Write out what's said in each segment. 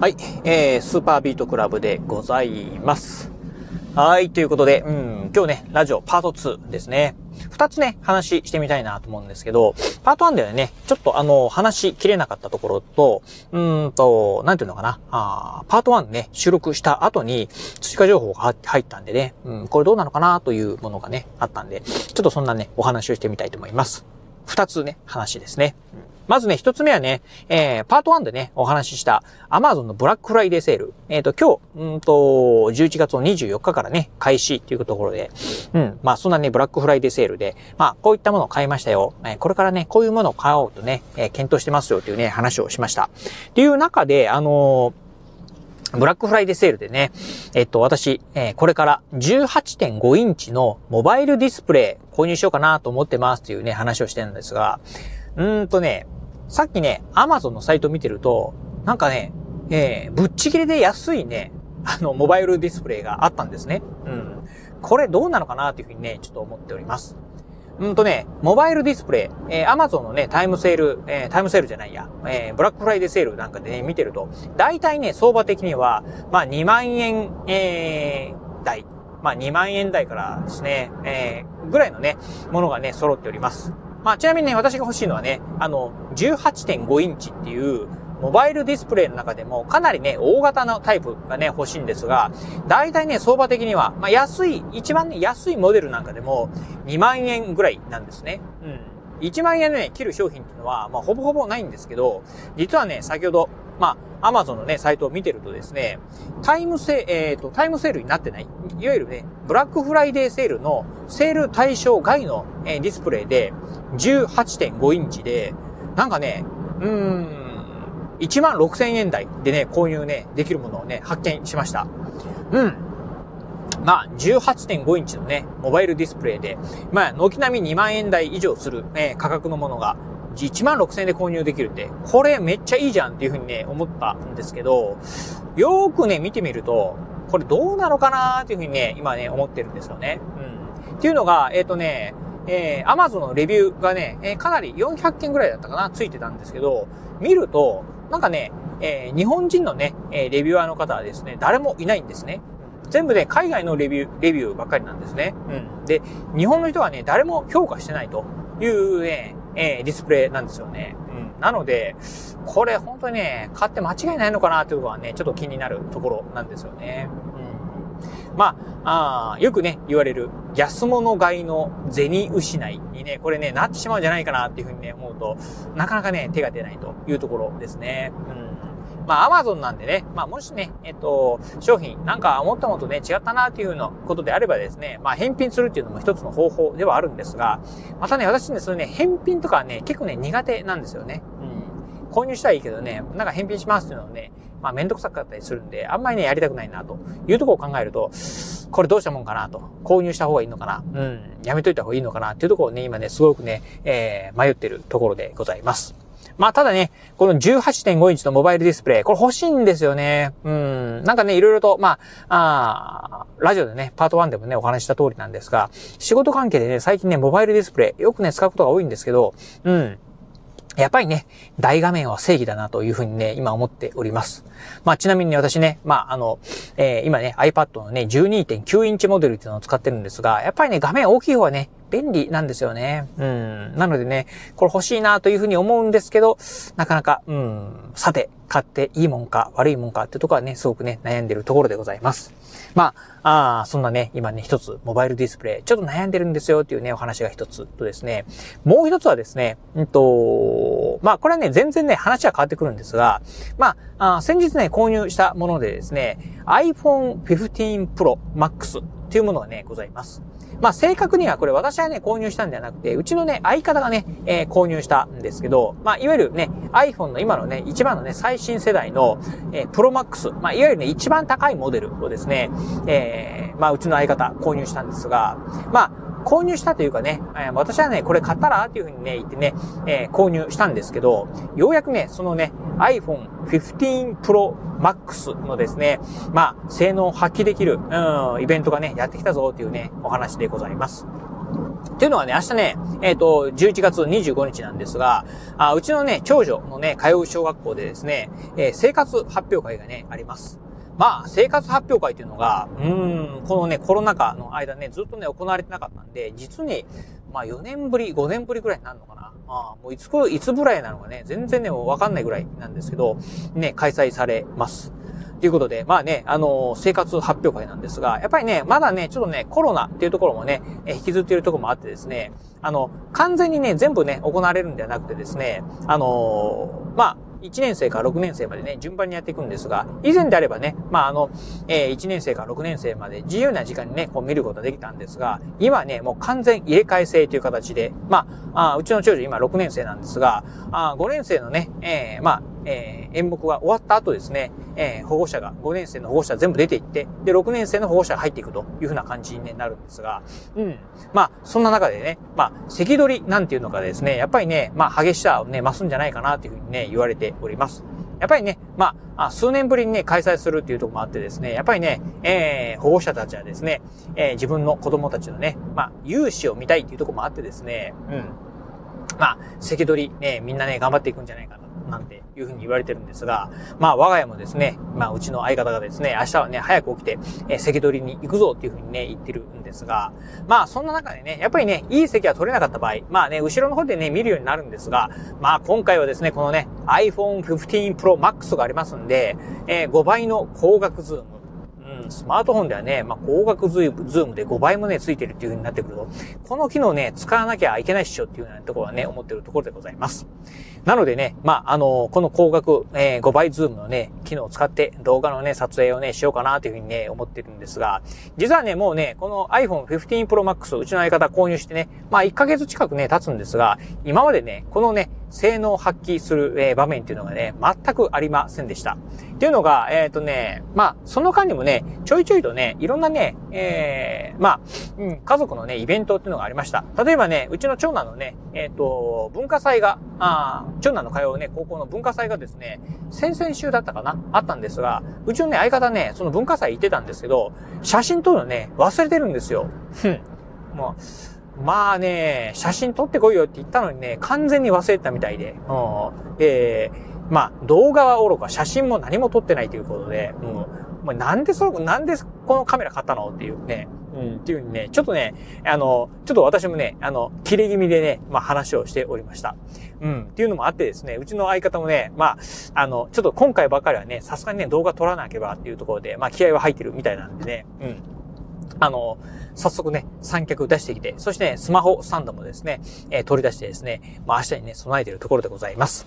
はい、えー、スーパービートクラブでございます。はい、ということで、うん、今日ね、ラジオパート2ですね。二つね、話してみたいなと思うんですけど、パート1ではね、ちょっとあの、話しきれなかったところと、うんと、なんていうのかな、あパート1ね、収録した後に追加情報が入ったんでね、うん、これどうなのかなというものがね、あったんで、ちょっとそんなね、お話をしてみたいと思います。二つね、話ですね。まずね、一つ目はね、えー、パート1でね、お話しした Amazon のブラックフライデーセール。えっ、ー、と、今日、うんと、11月の24日からね、開始っていうところで、うん、まあそんなね、ブラックフライデーセールで、まあこういったものを買いましたよ。えー、これからね、こういうものを買おうとね、えー、検討してますよっていうね、話をしました。っていう中で、あのーブラックフライデーセールでね、えっと、私、えー、これから18.5インチのモバイルディスプレイ購入しようかなと思ってますっていうね、話をしてるんですが、うーんとね、さっきね、アマゾンのサイト見てると、なんかね、えー、ぶっちぎりで安いね、あの、モバイルディスプレイがあったんですね。うん。これどうなのかなっていうふうにね、ちょっと思っております。うんとね、モバイルディスプレイ、えー、アマゾンのね、タイムセール、えー、タイムセールじゃないや、えー、ブラックフライデーセールなんかでね、見てると、大体ね、相場的には、まあ2万円、えー、台、まあ2万円台からですね、えー、ぐらいのね、ものがね、揃っております。まあ、ちなみにね、私が欲しいのはね、あの、18.5インチっていう、モバイルディスプレイの中でもかなりね、大型のタイプがね、欲しいんですが、大体ね、相場的には、まあ、安い、一番ね、安いモデルなんかでも2万円ぐらいなんですね。うん。1万円ね、切る商品っていうのは、まあ、ほぼほぼないんですけど、実はね、先ほど、まあ、アマゾンのね、サイトを見てるとですね、タイムセ、えっ、ー、と、タイムセールになってない、いわゆるね、ブラックフライデーセールのセール対象外の、えー、ディスプレイで、18.5インチで、なんかね、うーん、1万6千円台でね、購入ね、できるものをね、発見しました。うん。まあ、18.5インチのね、モバイルディスプレイで、まあ、軒並み2万円台以上する、ね、価格のものが、1万6000円で購入できるって、これめっちゃいいじゃんっていうふうにね、思ったんですけど、よーくね、見てみると、これどうなのかなーっていうふうにね、今ね、思ってるんですよね。うん。っていうのが、えっ、ー、とね、えー、アマゾンのレビューがね、えー、かなり400件ぐらいだったかな、ついてたんですけど、見ると、なんかね、えー、日本人のね、え、レビュアーの方はですね、誰もいないんですね。全部ね、海外のレビュー、レビューばっかりなんですね。うん。で、日本の人はね、誰も評価してないというね、え、ディスプレイなんですよね。うん。なので、これ本当にね、買って間違いないのかなっていうのはね、ちょっと気になるところなんですよね。うん。まあ、あよくね、言われる、安物買いの銭失いにね、これね、なってしまうんじゃないかなっていうふうにね、思うと、なかなかね、手が出ないというところですね。うん。まあ、アマゾンなんでね、まあ、もしね、えっと、商品、なんか思ったのとね、違ったなっていうのことであればですね、まあ、返品するっていうのも一つの方法ではあるんですが、またね、私ね、それね、返品とかね、結構ね、苦手なんですよね。購入したらいいけどね、なんか返品しますっていうのをね、まあ、めんどくさかったりするんで、あんまりね、やりたくないな、というところを考えると、これどうしたもんかな、と。購入した方がいいのかな。うん。やめといた方がいいのかな、っていうところをね、今ね、すごくね、えー、迷ってるところでございます。まあ、ただね、この18.5インチのモバイルディスプレイ、これ欲しいんですよね。うん。なんかね、いろいろと、まあ、あラジオでね、パート1でもね、お話した通りなんですが、仕事関係でね、最近ね、モバイルディスプレイ、よくね、使うことが多いんですけど、うん。やっぱりね、大画面は正義だなというふうにね、今思っております。まあちなみに私ね、まああの、えー、今ね、iPad のね、12.9インチモデルっていうのを使ってるんですが、やっぱりね、画面大きい方はね、便利なんですよね。うん。なのでね、これ欲しいなというふうに思うんですけど、なかなか、うん、さて、買っていいもんか悪いもんかってとこはね、すごくね、悩んでるところでございます。まあ、あそんなね、今ね、一つ、モバイルディスプレイ、ちょっと悩んでるんですよっていうね、お話が一つとですね、もう一つはですね、うんと、まあ、これはね、全然ね、話は変わってくるんですが、まあ、あ先日ね、購入したものでですね、iPhone 15 Pro Max っていうものがね、ございます。まあ、正確にはこれ私はね、購入したんではなくて、うちのね、相方がね、えー、購入したんですけど、まあ、いわゆるね、iPhone の今のね、一番のね、最新世代の、えー、Pro Max、まあ、いわゆるね、一番高いモデルをですね、えー、まあ、うちの相方購入したんですが、まあ、購入したというかね、え、私はね、これ買ったらっていうふうにね、言ってね、えー、購入したんですけど、ようやくね、そのね、iPhone 15 Pro Max のですね、まあ、性能を発揮できる、うん、イベントがね、やってきたぞっていうね、お話でございます。っていうのはね、明日ね、えっ、ー、と、11月25日なんですが、あうちのね、長女のね、通う小学校でですね、えー、生活発表会がね、あります。まあ、生活発表会っていうのが、うん、このね、コロナ禍の間ね、ずっとね、行われてなかったんで、実に、まあ4年ぶり、5年ぶりぐらいになるのかな。あもういつ、いつぐらいなのかね、全然ね、わかんないぐらいなんですけど、ね、開催されます。ということで、まあね、あのー、生活発表会なんですが、やっぱりね、まだね、ちょっとね、コロナっていうところもね、え引きずっているところもあってですね、あの、完全にね、全部ね、行われるんではなくてですね、あのー、まあ、1年生から6年生までね、順番にやっていくんですが、以前であればね、まあ、あの、えー、1年生から6年生まで自由な時間にね、こう見ることができたんですが、今ね、もう完全入れ替え制という形で、まあ、あうちの長女今6年生なんですが、あ5年生のね、えー、まあ、えー、演目が終わった後ですね、えー、保護者が、5年生の保護者全部出ていって、で、6年生の保護者が入っていくというふうな感じになるんですが、うん。まあ、そんな中でね、まあ、赤取りなんていうのがですね、やっぱりね、まあ、激しさをね、増すんじゃないかなというふうにね、言われております。やっぱりね、まあ、数年ぶりにね、開催するっていうとこもあってですね、やっぱりね、えー、保護者たちはですね、えー、自分の子供たちのね、まあ、勇姿を見たいっていうとこもあってですね、うん。まあ、赤取り、ね、みんなね、頑張っていくんじゃないかな。なんていうふうに言われてるんですが、まあ我が家もですね、まあうちの相方がですね、明日はね、早く起きて、えー、席取りに行くぞっていうふうにね、言ってるんですが、まあそんな中でね、やっぱりね、いい席は取れなかった場合、まあね、後ろの方でね、見るようになるんですが、まあ今回はですね、このね、iPhone 15 Pro Max がありますんで、えー、5倍の光学ズーム、スマートフォンではね、まあ、光学ズームで5倍もね、ついてるっていう風になってくると、この機能ね、使わなきゃいけないっしょっていうようなところはね、思ってるところでございます。なのでね、まあ、あの、この光学、えー、5倍ズームのね、機能を使って動画のね、撮影をね、しようかなというふうにね、思ってるんですが、実はね、もうね、この iPhone 15 Pro Max うちの相方購入してね、まあ、1ヶ月近くね、経つんですが、今までね、このね、性能を発揮する、えー、場面っていうのがね、全くありませんでした。っていうのが、えっ、ー、とね、まあ、その間にもね、ちょいちょいとね、いろんなね、えー、まあ、うん、家族のね、イベントっていうのがありました。例えばね、うちの長男のね、えっ、ー、と、文化祭が、あ長男の通うね、高校の文化祭がですね、先々週だったかなあったんですが、うちのね、相方ね、その文化祭行ってたんですけど、写真撮るのね、忘れてるんですよ。ふん。もう、まあね、写真撮ってこいよって言ったのにね、完全に忘れてたみたいで、うん、えー、まあ、動画は愚か、写真も何も撮ってないということで、うん、もうなんでそ、なんでこのカメラ買ったの？っていうね、うん、っていうふうにね、ちょっとね、あの、ちょっと私もね、あの、切れ気味でね、まあ話をしておりました。うん、っていうのもあってですね、うちの相方もね、まあ、あの、ちょっと今回ばかりはね、さすがにね、動画撮らなければっていうところで、まあ気合は入ってるみたいなんでね、うん。あの、早速ね、三脚出してきて、そしてね、スマホスタンドもですね、えー、取り出してですね、まあ明日にね、備えているところでございます。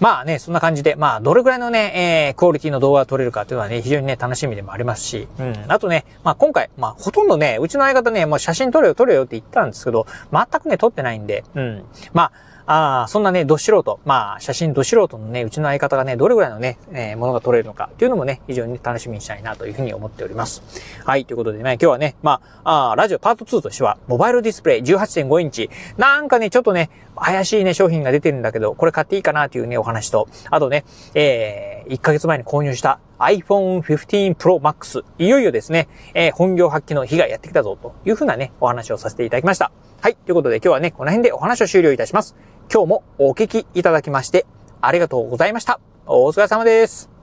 まあね、そんな感じで、まあ、どれぐらいのね、えー、クオリティの動画が撮れるかというのはね、非常にね、楽しみでもありますし、うん。あとね、まあ今回、まあほとんどね、うちの相方ね、もう写真撮れよ撮れよって言ったんですけど、全くね、撮ってないんで、うん。まあ、ああ、そんなね、ど素人、まあ、写真ど素人のね、うちの相方がね、どれぐらいのね、えー、ものが撮れるのかっていうのもね、非常に楽しみにしたいなというふうに思っております。はい、ということでね、今日はね、まあ、あラジオパート2としては、モバイルディスプレイ18.5インチ、なんかね、ちょっとね、怪しいね、商品が出てるんだけど、これ買っていいかなというね、お話と、あとね、えー、1ヶ月前に購入した iPhone 15 Pro Max、いよいよですね、えー、本業発揮の日がやってきたぞというふうなね、お話をさせていただきました。はい。ということで今日はね、この辺でお話を終了いたします。今日もお聞きいただきまして、ありがとうございました。お疲れ様です。